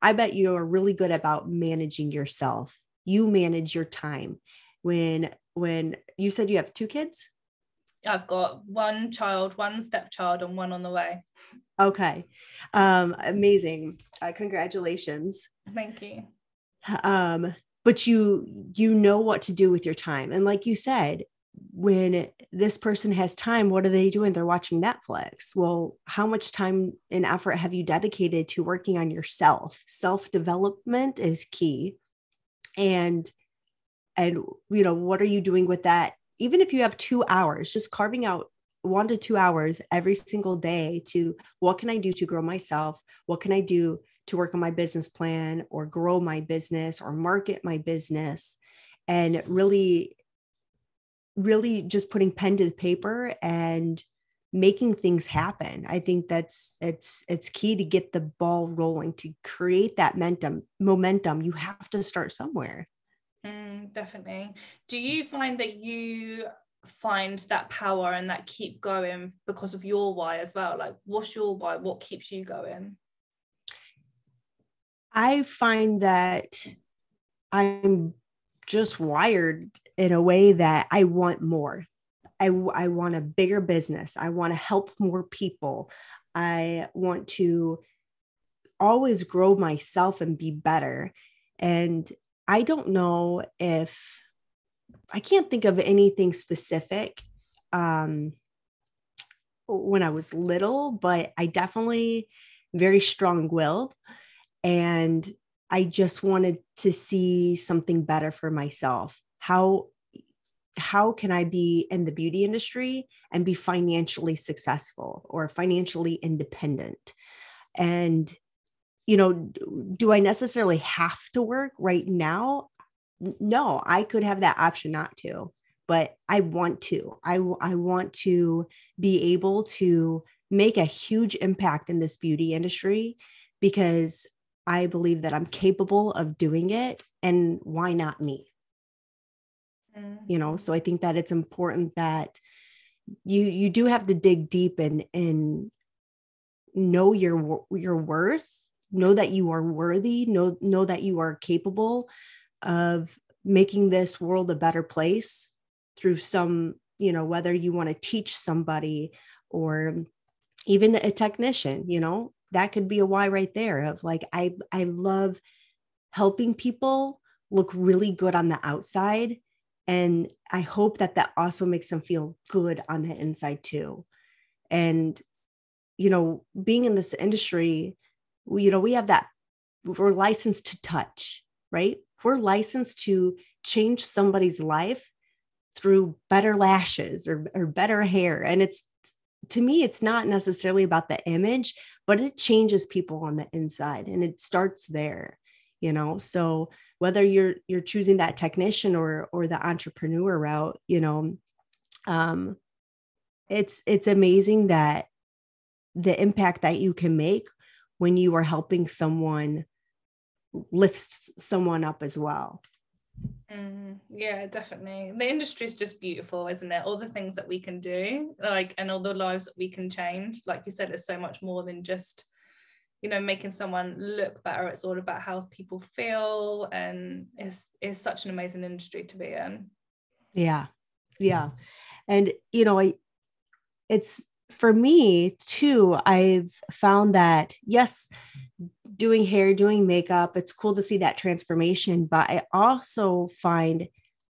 I bet you are really good about managing yourself. You manage your time. When, when you said you have two kids, I've got one child, one stepchild, and one on the way. Okay. Um, amazing. Uh, congratulations. Thank you. Um, but you you know what to do with your time. And like you said, when this person has time, what are they doing? They're watching Netflix. Well, how much time and effort have you dedicated to working on yourself? Self-development is key. And and you know, what are you doing with that? Even if you have 2 hours, just carving out one to two hours every single day to what can I do to grow myself? What can I do to work on my business plan or grow my business or market my business? And really, really just putting pen to paper and making things happen. I think that's it's it's key to get the ball rolling to create that momentum momentum. You have to start somewhere. Mm, definitely. Do you find that you find that power and that keep going because of your why as well? Like what's your why? What keeps you going? I find that i'm just wired in a way that i want more. I, I want a bigger business. I want to help more people. I want to always grow myself and be better. And i don't know if I can't think of anything specific um, when I was little, but I definitely very strong willed. And I just wanted to see something better for myself. How how can I be in the beauty industry and be financially successful or financially independent? And you know, do I necessarily have to work right now? No, I could have that option not to, but I want to. I, I want to be able to make a huge impact in this beauty industry because I believe that I'm capable of doing it. And why not me? Mm. You know, so I think that it's important that you you do have to dig deep and and know your your worth know that you are worthy know know that you are capable of making this world a better place through some, you know, whether you want to teach somebody or even a technician, you know, that could be a why right there of like I I love helping people look really good on the outside and I hope that that also makes them feel good on the inside too. And you know, being in this industry we, you know we have that we're licensed to touch right we're licensed to change somebody's life through better lashes or, or better hair. And it's to me it's not necessarily about the image but it changes people on the inside and it starts there you know? So whether you're you're choosing that technician or or the entrepreneur route you know um it's it's amazing that the impact that you can make when you are helping someone lifts someone up as well Mm, yeah, definitely. The industry is just beautiful, isn't it? All the things that we can do, like, and all the lives that we can change. Like you said, it's so much more than just, you know, making someone look better. It's all about how people feel, and it's it's such an amazing industry to be in. Yeah, yeah, and you know, I, it's for me too. I've found that yes, doing hair, doing makeup, it's cool to see that transformation. But I also find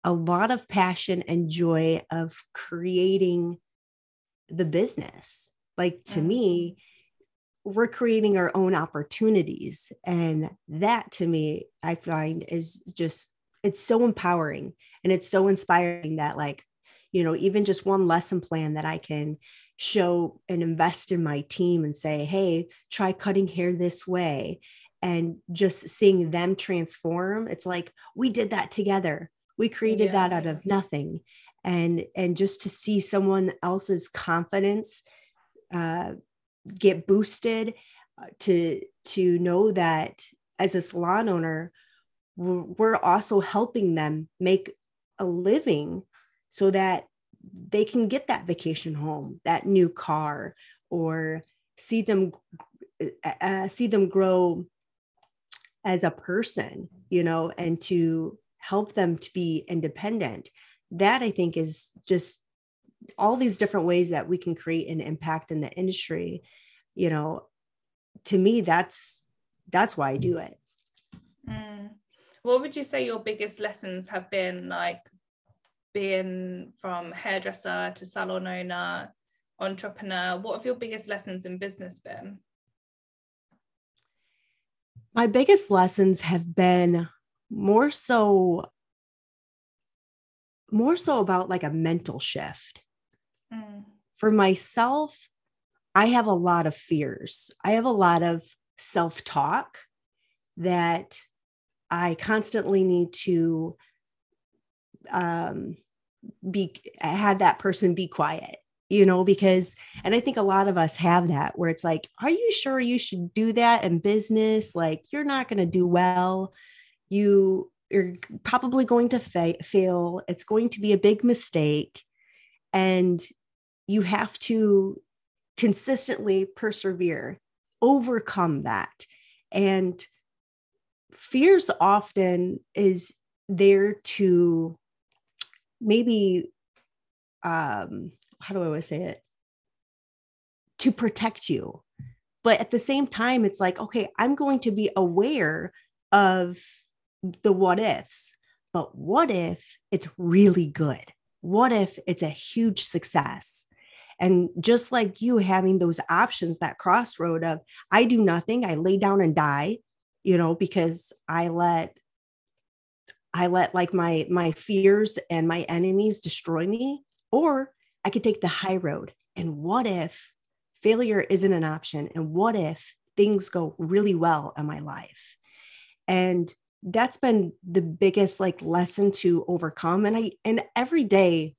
a lot of passion and joy of creating the business. Like to mm-hmm. me, we're creating our own opportunities. And that to me, I find is just, it's so empowering and it's so inspiring that, like, you know, even just one lesson plan that I can show and invest in my team and say, hey, try cutting hair this way. And just seeing them transform, it's like we did that together. We created yeah. that out of nothing. And and just to see someone else's confidence uh, get boosted, uh, to to know that as a salon owner, we're also helping them make a living so that they can get that vacation home, that new car, or see them uh, uh, see them grow as a person, you know, and to help them to be independent. That I think is just all these different ways that we can create an impact in the industry. You know, to me, that's that's why I do it. Mm. What would you say your biggest lessons have been like being from hairdresser to salon owner, entrepreneur, what have your biggest lessons in business been? My biggest lessons have been more so more so about like a mental shift. Mm. For myself, I have a lot of fears. I have a lot of self-talk that I constantly need to um, be had that person be quiet you know because and i think a lot of us have that where it's like are you sure you should do that in business? Like you're not going to do well. You you're probably going to fa- fail. It's going to be a big mistake. And you have to consistently persevere overcome that. And fears often is there to maybe um how do I always say it? To protect you. But at the same time, it's like, okay, I'm going to be aware of the what ifs. But what if it's really good? What if it's a huge success? And just like you having those options, that crossroad of I do nothing, I lay down and die, you know, because I let I let like my my fears and my enemies destroy me or I could take the high road. And what if failure isn't an option? And what if things go really well in my life? And that's been the biggest like lesson to overcome. And I and every day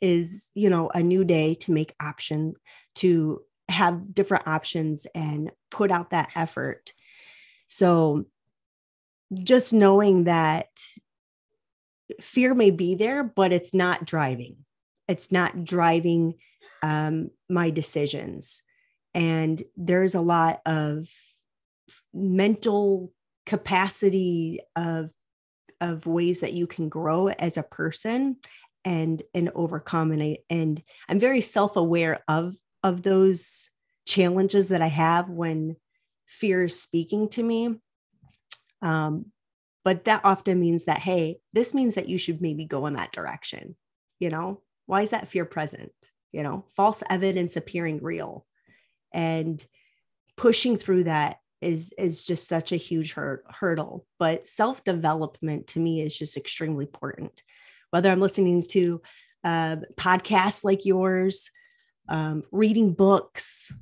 is you know a new day to make option to have different options and put out that effort. So just knowing that fear may be there, but it's not driving. It's not driving um, my decisions. And there's a lot of mental capacity of of ways that you can grow as a person and and overcome and I and I'm very self-aware of of those challenges that I have when fear is speaking to me um, but that often means that, hey, this means that you should maybe go in that direction. You know, why is that fear present? You know, false evidence appearing real and pushing through that is is just such a huge hur- hurdle but self development to me is just extremely important whether i'm listening to uh, podcasts like yours um, reading books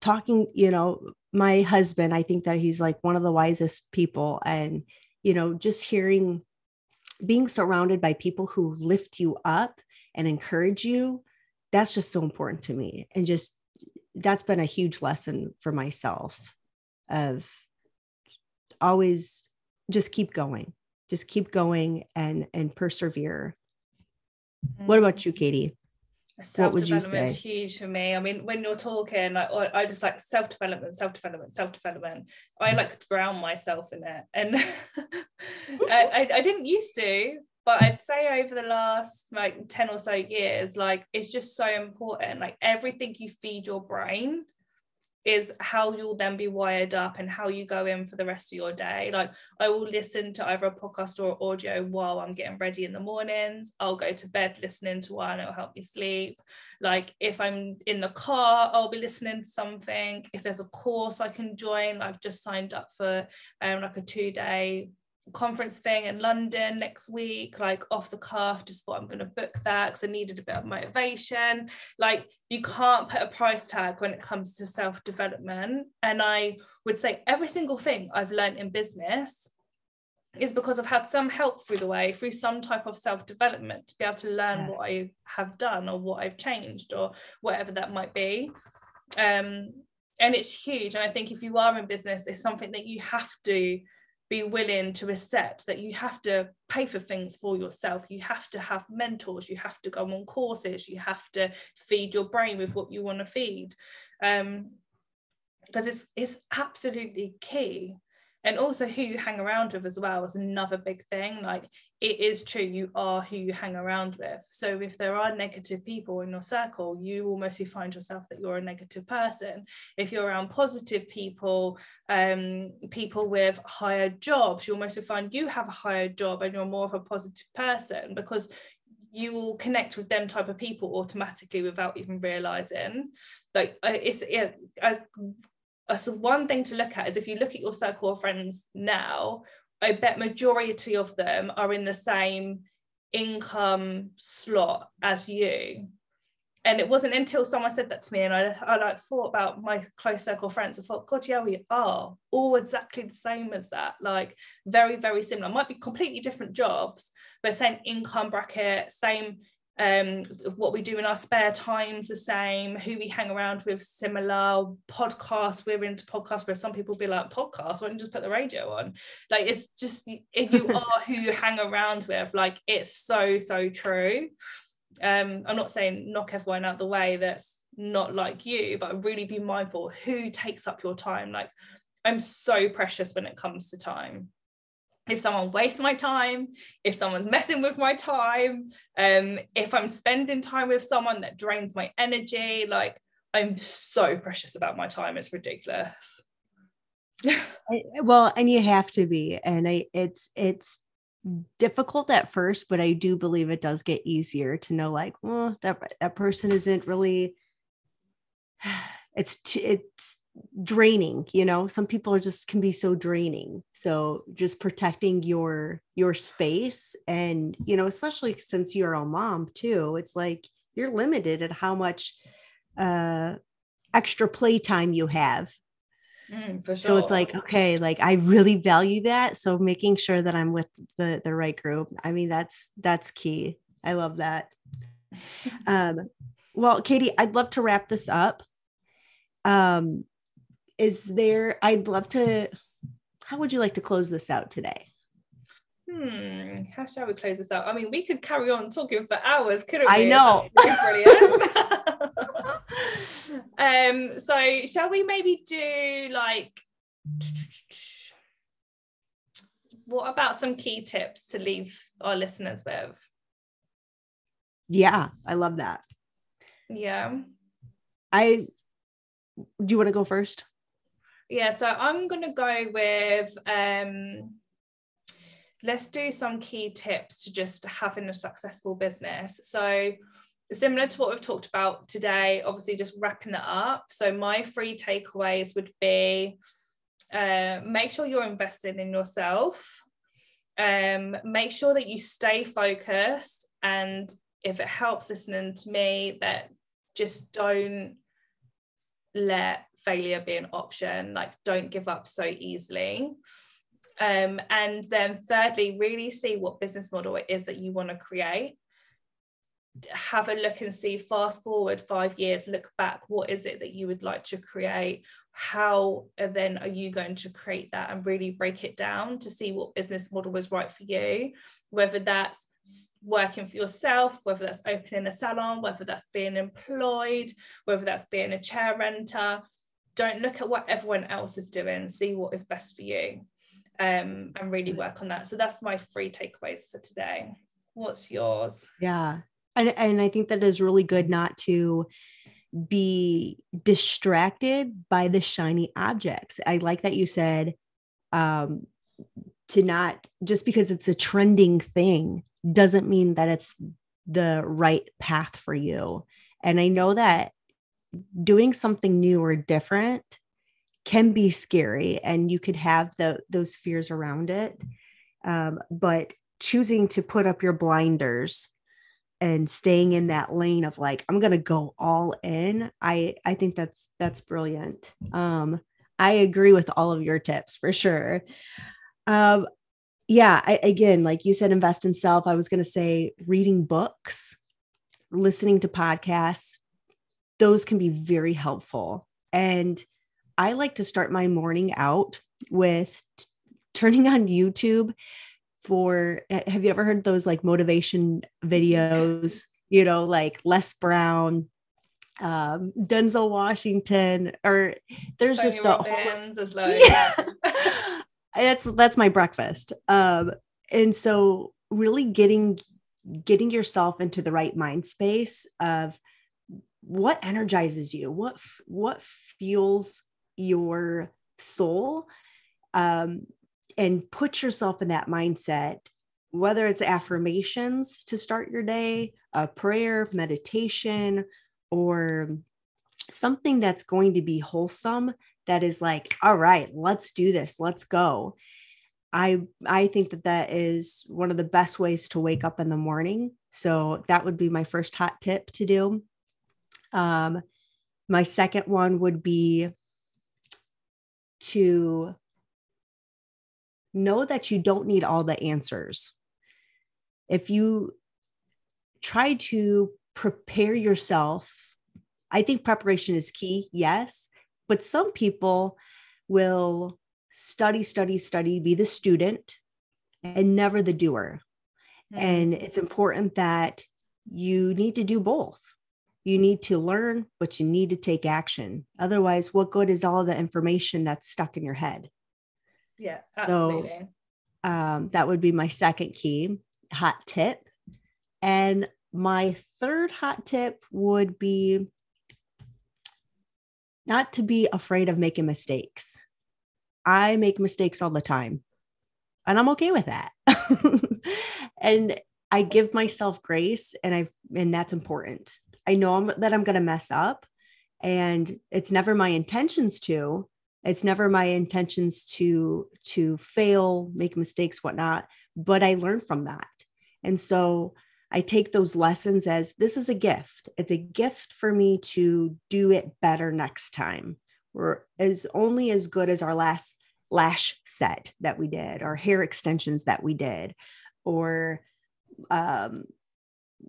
talking you know my husband i think that he's like one of the wisest people. And you know just hearing being surrounded by people who lift you up and encourage you that's just so important to me. And just that's been a huge lesson for myself of always just keep going just keep going and and persevere. Mm-hmm. what about you katie self-development is huge for me. I mean when you're talking like i just like self-development self-development self-development. I mm. like drown myself in it. And I, I didn't used to but I'd say over the last like 10 or so years, like it's just so important. Like everything you feed your brain is how you'll then be wired up and how you go in for the rest of your day. Like I will listen to either a podcast or audio while I'm getting ready in the mornings. I'll go to bed listening to one, it'll help me sleep. Like if I'm in the car, I'll be listening to something. If there's a course I can join, I've just signed up for um, like a two-day conference thing in London next week, like off the cuff, just thought I'm going to book that because I needed a bit of motivation. Like, you can't put a price tag when it comes to self development. And I would say every single thing I've learned in business is because I've had some help through the way, through some type of self development to be able to learn yes. what I have done or what I've changed or whatever that might be. Um, and it's huge. And I think if you are in business, it's something that you have to be willing to accept that you have to pay for things for yourself. You have to have mentors. You have to go on courses. You have to feed your brain with what you want to feed. Um, because it's it's absolutely key and also who you hang around with as well is another big thing. Like it is true you are who you hang around with. So if there are negative people in your circle you almost find yourself that you're a negative person. If you're around positive people um, people with higher jobs you almost find you have a higher job and you're more of a positive person because you will connect with them type of people automatically without even realizing. Like it's it, uh, Uh, so one thing to look at is if you look at your circle of friends now i bet majority of them are in the same income slot as you. And it wasn't until someone said that to me and I, I like thought about my close circle friends I thought god yeah we are all exactly the same as that like very very similar. Might be completely different jobs but same income bracket same um, what we do in our spare times the same, who we hang around with similar, podcasts, we're into podcasts where some people be like, podcast, why don't you just put the radio on? Like it's just if you are who you hang around with, like it's so, so true. Um, I'm not saying knock everyone out the way that's not like you, but really be mindful who takes up your time. Like I'm so precious when it comes to time if someone wastes my time, if someone's messing with my time, um, if I'm spending time with someone that drains my energy, like I'm so precious about my time. It's ridiculous. well, and you have to be, and I, it's it's difficult at first, but I do believe it does get easier to know, like, well, that that person isn't really. It's it's draining you know? Some people are just can be so draining. So just protecting your your space and you know especially since you're a mom too it's like you're limited at how much uh extra playtime you have. Mm, sure. so it's like okay like i really value that. So making sure that i'm with the the right group i mean that's that's key. I love that. Um well katie i'd love to wrap this up. Um is there i'd love to how would you like to close this out today? Hmm how shall we close this out? I mean we could carry on talking for hours couldn't we? i know brilliant. Um so shall we maybe do like what about some key tips to leave our listeners with? Yeah i love that. Yeah. I do you want to go first yeah, so I'm going to go with um, let's do some key tips to just having a successful business. So, similar to what we've talked about today, obviously, just wrapping it up. So, my three takeaways would be uh, make sure you're investing in yourself. Um, make sure that you stay focused. And if it helps listening to me, that just don't let failure be an option. Like, don't give up so easily. Um, and then, thirdly, really see what business model it is that you want to create have a look and see fast forward five years look back what is it that you would like to create how then are you going to create that and really break it down to see what business model was right for you whether that's working for yourself whether that's opening a salon whether that's being employed whether that's being a chair renter don't look at what everyone else is doing see what is best for you um, and really work on that. So that's my three takeaways for today. What's yours? Yeah. And, and i think that is really good not to be distracted by the shiny objects. I like that you said um to not just because it's a trending thing doesn't mean that it's the right path for you. And i know that doing something new or different can be scary and you could have the those fears around it. Um, but choosing to put up your blinders and staying in that lane of like i'm gonna go all in i i think that's that's brilliant. Um i agree with all of your tips for sure. Um yeah I, again like you said invest in self. I was gonna say reading books listening to podcasts those can be very helpful. And i like to start my morning out with t- turning on youtube for have you ever heard those like motivation videos? You know like les brown um denzel washington or there's Tony just a whole yeah. that's that's my breakfast. Um and so really getting getting yourself into the right mind space of what energizes you? What what fuels your soul? Um and put yourself in that mindset, whether it's affirmations to start your day, a prayer, meditation, or something that's going to be wholesome that is like all right let's do this. Let's go. I i think that that is one of the best ways to wake up in the morning. So that would be my first hot tip to do um my second one would be to know that you don't need all the answers. If you try to prepare yourself, I think preparation is key, yes, but some people will study, study, study, be the student and never the doer. Mm-hmm. And it's important that you need to do both. You need to learn, but you need to take action. Otherwise, what good is all the information that's stuck in your head? Yeah, absolutely. So um, that would be my second key hot tip. And my third hot tip would be not to be afraid of making mistakes. I make mistakes all the time, and I'm okay with that. and I give myself grace, and I and that's important. I know I'm, that I'm going to mess up, and it's never my intentions to, it's never my intentions to to fail make mistakes whatnot but i learn from that. And so i take those lessons as this is a gift. It's a gift for me to do it better next time we're as only as good as our last lash set that we did or hair extensions that we did or um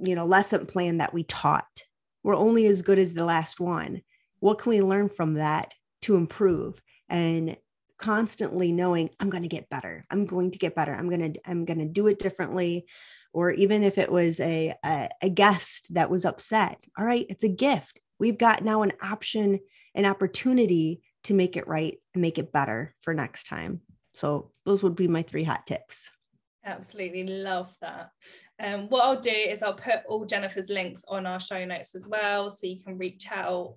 you know lesson plan that we taught we're only as good as the last one what can we learn from that to improve and constantly knowing I'm going to get better. I'm going to get better. I'm going to I'm going to do it differently or even if it was a, a, a guest that was upset. All right, it's a gift. We've got now an option, an opportunity to make it right and make it better for next time. So those would be my three hot tips. Absolutely love that. Um, what I'll do is I'll put all Jennifer's links on our show notes as well, so you can reach out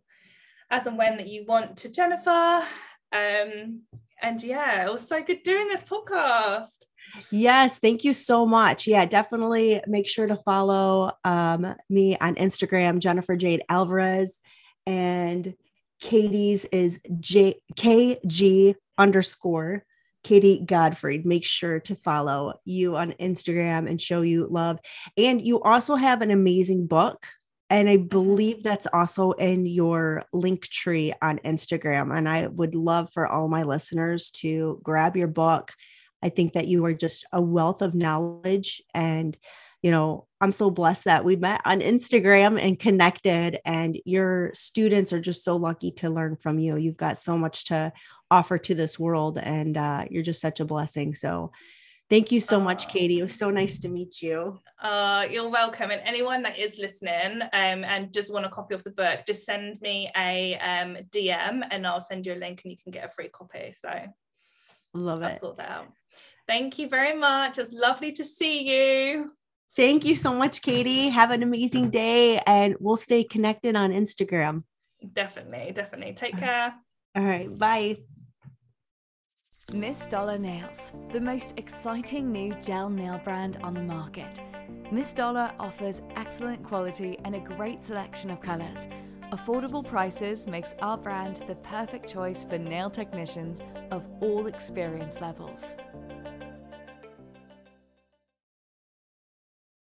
as and when that you want to Jennifer. Um, and yeah, it was so good doing this podcast. Yes, thank you so much. Yeah, definitely make sure to follow um, me on Instagram, Jennifer Jade Alvarez, and Katie's is J K G underscore Katie Godfrey. Make sure to follow you on Instagram and show you love. And you also have an amazing book. And I believe that's also in your link tree on Instagram. And I would love for all my listeners to grab your book. I think that you are just a wealth of knowledge. And, you know, I'm so blessed that we met on Instagram and connected. And your students are just so lucky to learn from you. You've got so much to offer to this world and uh, you're just such a blessing. So thank you so much katie. It was so nice to meet you. Uh, you're welcome. And anyone that is listening um, and just want a copy of the book just send me a um, dm and i'll send you a link and you can get a free copy. So love I'll it. sort that out. Thank you very much. It's lovely to see you. Thank you so much katie. Have an amazing day and we'll stay connected on instagram. Definitely definitely. Take care. All right. Bye Miss Dollar Nails, the most exciting new gel nail brand on the market. Miss Dollar offers excellent quality and a great selection of colours. Affordable prices makes our brand the perfect choice for nail technicians of all experience levels.